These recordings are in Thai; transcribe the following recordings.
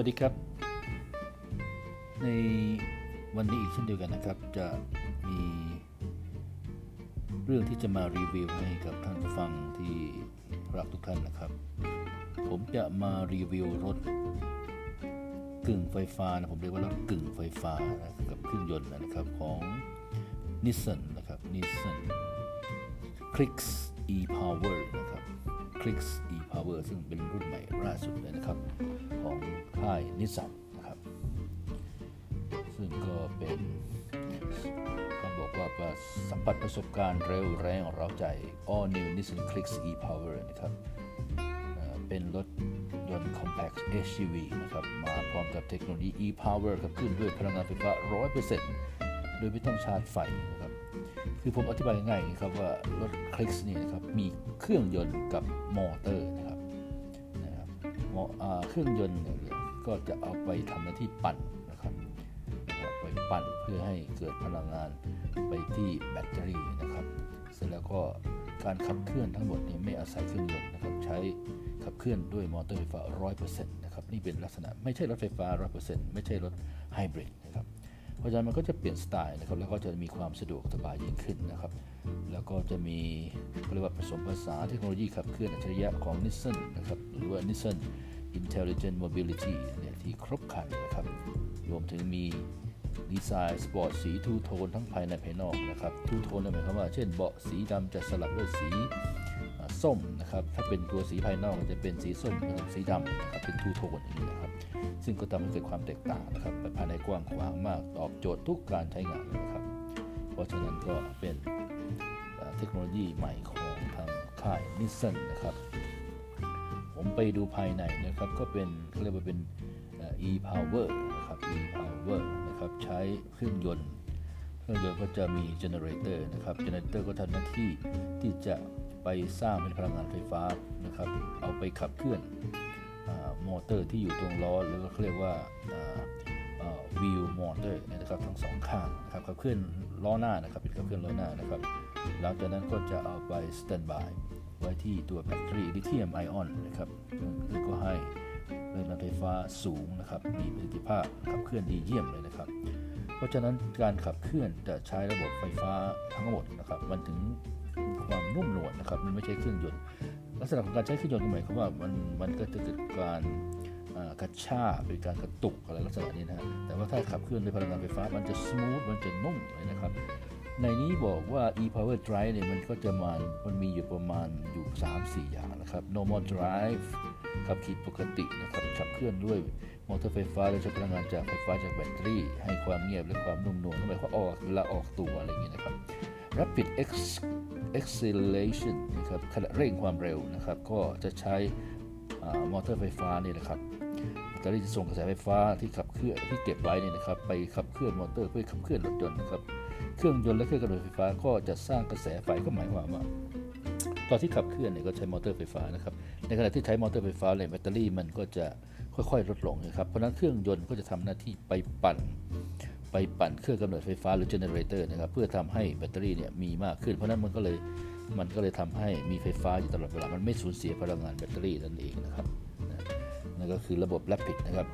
วัสดีครับ ในวันนี้อีกเช่นเดียวกันนะครับ จะมีเรื่องที่จะมารีวิวให้กับท่านผู้ฟังที่รักทุกท่านนะครับ ผมจะมารีวิวรถกึ่งไฟฟ้านะผมเรียกว่ารถกึ่งไฟฟ้านะกับเครื่องยนต์นะครับของนิสสันนะครับนิสสัน Clicks e-Power นะครับ Clicks Power ซึ่งเป็นรุ่นใหม่ล่าสุดเลยนะครับ ของค่ายนิสสันนะครับ ซึ่งก็เป็นเขาบอกว่าประสัมผัสประสบการณ์เร็วแรงเร้าใจ All New Nissan Clicks e-Power นะครับเป็นรถยนต์ Compact SUV นะครับ มาพร้อมกับเทคโนโลยี e-Power ขับเคลื่อนด้วยพลังงานไฟฟ้า 100%โดยไม่ต้องชาร์จไฟนะครับ คือผมอธิบายง่ายๆครับว่ารถ Clicks นี่นะครับมีเครื่องยนต์กับมอเตอร์นะครับนะครับเครื่องยนต์เนี่ยก็จะเอาไปทำหน้าที่ปั่นนะครับไปปั่นเพื่อให้เกิดพลังงานไปที่แบตเตอรี่นะครับ เสร็จแล้วก็การขับเคลื่อนทั้งหมดนี้ไม่อาศัยเครื่องยนต์นะครับใช้ขับเคลื่อนด้วยมอเตอร์ไฟฟ้า 100%นะครับนี่เป็นลักษณะไม่ใช่รถไฟฟ้า 100%ไม่ใช่รถไฮบริด เพราะฉะนั้นมันก็จะเปลี่ยนสไตล์นะครับแล้วก็จะมีความสะดวกสบายยิ่งขึ้นนะครับแล้วก็จะมีเรียกว่าผสมผสานเทคโนโลยีขับเคลื่อนอัจฉริยะของ Nissan นะครับหรือว่า Nissan Intelligent Mobility เนี่ยที่ครบครันนะครับรวมถึงมีดีไซน์สปอร์ตสีทูโทนทั้งภายในภายนอกนะครับทูโทนหมายความว่าเช่นเบาะสีดำจะสลับด้วยสีส้มนะครับถ้าเป็นตัวสีภายนอกจะเป็นสีส้มสีดำนะครับเป็นทูโทนอย่างนี้นะครับ ซึ่งก็ทำให้เกิดความแตกต่างนะครับภายในกว้างขวางมากตอบโจทย์ทุกการใช้งานเลยนะครับ เพราะฉะนั้นก็เป็นเทคโนโลยีใหม่ของทางค่ายนิสสันนะครับ ผมไปดูภายในนะครับก็เป็นเรียกว่าเป็น e-power นะครับ e-power นะครับใช้เครื่องยนต์เครื่องยนต์ก็จะมี generator นะครับ generator ก็ทำหน้าที่ที่จะไปสร้างเป็นพลังงานไฟฟ้านะครับ เอาไปขับเคลื่อน มอเตอร์ที่อยู่ตรงล้อหรือเขาเรียกว่า wheel motor นะครับทั้งสองข้างนะครับขับเคลื่อนล้อหน้านะครับเป็นขับเคลื่อนล้อหน้านะครับหลังจากนั้นก็จะเอาไป standby ไว้ที่ตัวแบตเตอรี่ลิเธียมไอออนนะครับซึ่งก็ให้แรงดันไฟฟ้าสูงนะครับมีประสิทธิภาพขับเคลื่อนดีเยี่ยมเลยนะครับ เพราะฉะนั้นการขับเคลื่อนจะใช้ระบบไฟฟ้าทั้งหมดนะครับมันถึงความนุ่มนวลนะครับมันไม่ใช่เครื่องยนต์ ลักษณะของการใช้เครื่องยนต์ก็หมายความว่ามันมันก็จะเกิดการกระชากเป็นการกระตุกอะไรลักษณะนี้นะฮะแต่ว่าถ้าขับเคลื่อนด้วยพลังงานไฟฟ้า มันจะส o t h มันจะนุ่มเลยนะครับ ในนี้บอกว่า e-power drive เนี่ยมันก็จะมามันมีอยู่ประมาณอยู่ 3-4 อย่างนะครับ normal drive ขับขี่ปกตินะครับขับเคลื่อนด้วยมอเตอร์ไฟฟ้าโดยใช้พลังงานจากไฟฟ้าจากแบตเตอรี่ ให้ความเงียบและความนุ่มนวลหมายความว่าออกเวลาออกตัวอะไรอย่างนี้นะครับ rapid acceleration นะครับขณะเร่งความเร็วนะครับ ก็จะใช้มอเตอร์ไฟฟ้านี่แหละครับแบตเตอรี่จะส่งกระแสไฟฟ้าที่ขับเคลื่อนที่เก็บไว้นี่นะครับ ไปขับเคลื่อนมอเตอร์เพื่อขับเคลื่อนรถยนต์นะครับ เครื่องยนต์และเครื่องกำเนิดไฟฟ้าก็จะสร้างกระแสไฟก็หมายความว่าตอนที่ขับเคลื่อนเนี่ยก็ใช้มอเตอร์ไฟฟ้านะครับ ในขณะที่ใช้มอเตอร์ไฟฟ้าเลยแบตเตอรี่มันก็จะค่อยๆ ลดลงนะครับ เพราะนั้นเครื่องยนต์ก็จะทำหน้าที่ไปปั่น ไปปั่นเครื่องกำเนิดไฟฟ้าหรือ generator นะครับเพื่อทำให้แบตเตอรี่เนี่ยมีมากขึ้น เพราะนั้นมันก็เลยมันก็เลยทำให้มีไฟฟ้าอยู่ตลอดเวลา มันไม่สูญเสียพลังงานแบตเตอรี่นั่นเองนะครับนั่นก็คือระบบ rapid นะครับ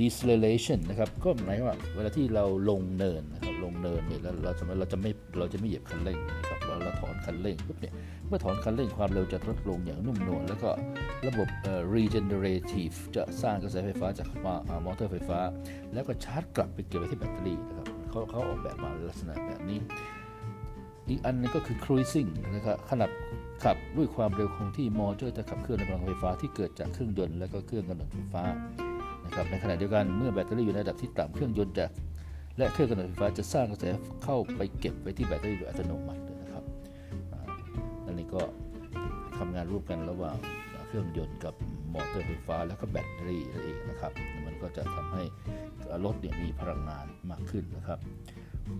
deceleration นะครับก็หมายว่าเวลาที่เราลงเนินนะครับลงเนินเนี่ยแล้วเราจะไม่เราจะไม่เราจะไม่เหยียบคันเร่งนะครับ เราเราถอนคันเร่งปุ๊บเนี่ยเมื่อถอนคันเร่งความเร็วจะลดลงอย่างนุ่มนวลแล้วก็ระบบ regenerative จะสร้างกระแสไฟฟ้าจากมอเตอร์ไฟฟ้า แล้วก็ชาร์จกลับไปเก็บไว้ที่แบตเตอรี่นะครับเขาเขาออกแบบมาลักษณะแบบนี้ อีกอันนึงก็คือ cruising นะครับขณะขับด้วยความเร็วคงที่มอเตอร์จะขับเคลื่อนในพลังไฟฟ้าที่เกิดจากเครื่องยนต์และก็เครื่องกำเนิดไฟฟ้านะครับในขณะเดียวกันเมื่อแบตเตอรี่อยู่ในระดับที่ต่ำเครื่องยนต์จะและเครื่องกำเนิดไฟฟ้าจะสร้างกระแสเข้าไปเก็บไว้ที่แบตเตอรี่โดยอัตโนมัติ นนี้ก็ทำงานร่วมกันระหว่างเครื่องยนต์กับมอเตอร์ไฟฟ้าแล้วก็แบตเตอรี่นั่นเองนะครับ มันก็จะทำให้รถเนี่ยมีพลังงานมากขึ้นนะครับ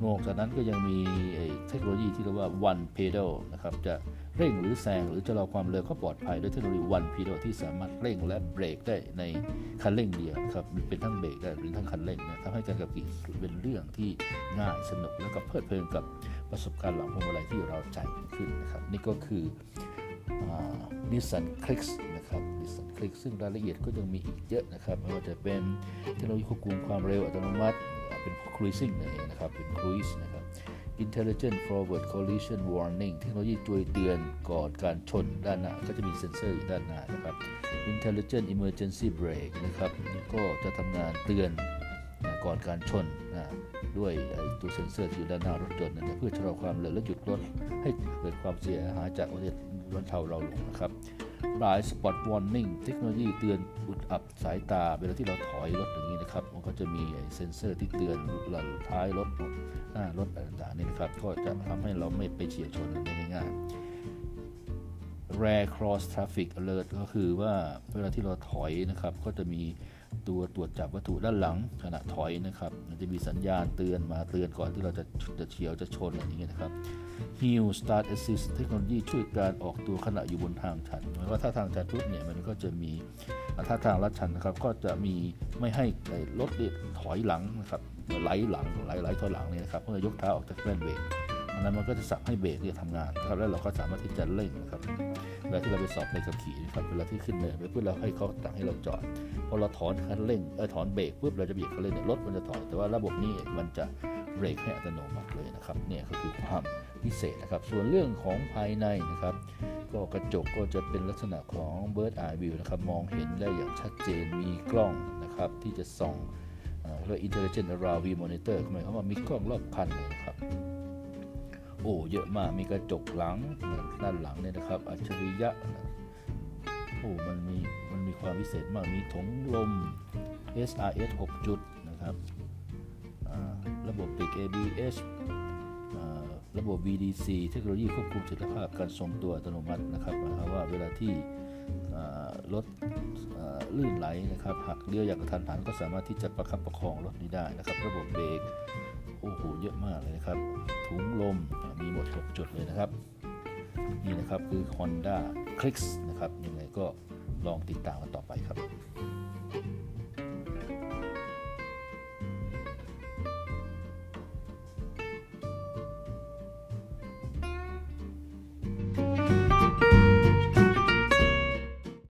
นอกจากนั้นก็ยังมีเทคโนโลยีที่เรียกว่า one pedal นะครับ จะเร่งหรือแซงหรือจะรอความเร็วก็ปลอดภัยด้วยเทคโนโลยี one pedal ที่สามารถเร่งและเบรกได้ในคันเร่งเดียวครับเป็นทั้งเบรกได้เป็นทั้งคันเร่งนะทำให้การขับขี่เป็นเรื่องที่ง่ายสนุกแล้วก็เพลิดเพลินกับ ประสบการณ์หลังพวงมาลัยที่เร้าใจขึ้นนะครับ นี่ก็คือ Nissan Kicks นะครับ Nissan Kicks ซึ่งรายละเอียดก็ยังมีอีกเยอะนะครับ ไม่ว่าจะเป็นเทคโนโลยีควบคุมความเร็วอัตโนมัติ เป็น cruising นั่นเองนะครับ เป็น cruise นะครับ intelligent forward collision warning เทคโนโลยีช่วยเตือนก่อนการชนด้านหน้า ก็จะมีเซ็นเซอร์อยู่ด้านหน้านะครับ intelligent emergency brake นะครับก็จะทำงานเตือนก่อนการชน ด้วยตัวเซ็นเซอร์ที่อยู่ด้านหน้ารถยนต์นะเพื่อชะลอความเร็วและหยุดรถให้เกิดความเสียหายจากอุบัติเหตุบนเทาเราลงนะครับ blind spot warning เทคโนโลยีเตือนอุดอับสายตา เวลาที่เราถอยรถอย่างนี้นะครับ มันก็จะมีเซ็นเซอร์ที่เตือนหลังท้ายรถหน้ารถอะไรต่างๆนี่นะครับ ก็จะทำให้เราไม่ไปเฉียวชนได้ง่ายๆ rare cross traffic alert ก็คือว่าเวลาที่เราถอยนะครับ ก็จะมี ตัวตรวจจับวัตถุด้านหลังขณะถอยนะครับ มันจะมีสัญญาณเตือนมาเตือนก่อนที่เราจะจะเฉียวจะชนอะไรอย่างเงี้ยนะครับ Hill Start Assist เทคโนโลยีช่วยการออกตัวขณะอยู่บนทางชันหมายว่าถ้าทางชันปุ๊บเนี่ยมันก็จะมีถ้าทางลัดชันนะครับก็จะมีไม่ให้รถถอยหลังนะครับไหลหลังไหลไหลถอยหลังเนี่ยนะครับเพื่อยกเท้าออกจากแป้นเบรกอันนั้นมันก็จะสั่งให้เบรกเนี่ยทำงานนะครับแล้วเราก็สามารถที่จะเร่งนะครับเวลาที่เราไปสอบในขับขี่นะครับเวลาที่ขึ้นเนินไปเพื่อเราให้เขาสั่งให้เราจอด พอเราถอนคันเร่งเออถอนเบรกปุ๊บเราจะเบรกคันเร่งเนี่ยรถมันจะถอยแต่ว่าระบบนี้มันจะเบรกให้อัตโนมัติเลยนะครับเนี่ยก็คือความพิเศษนะครับ ส่วนเรื่องของภายในนะครับ ก็กระจกก็จะเป็นลักษณะของ Bird Eye View นะครับ มองเห็นได้อย่างชัดเจนมีกล้องนะครับ ที่จะส่องเรียก Intelligent Around View Monitor หมายความว่ามีกล้องรอบคันเลยนะครับ โอ้เยอะมากมีกระจกหลังด้านหลังเนี่ยนะครับ อัจฉริยะโอ้มันมี ความพิเศษมากมีถุงลม SRS 6 จุดนะครับระบบปิก ABS ระบบ VDC เทคโนโลยีควบคุมเสถียรภาพการทรงตัวอัตโนมัตินะครับหมายความว่าเวลาที่รถลื่นไหลนะครับหักเลี้ยวอย่างกระทันหันก็สามารถที่จะประคับประคองรถนี้ได้นะครับ ระบบเบรกโอ้โหเยอะมากเลยนะครับ ถุงลมมีหมด 6 จุดเลยนะครับ นี่นะครับคือ Honda Clicks นะครับยังไงก็ ลองติดตามกันต่อไปครับ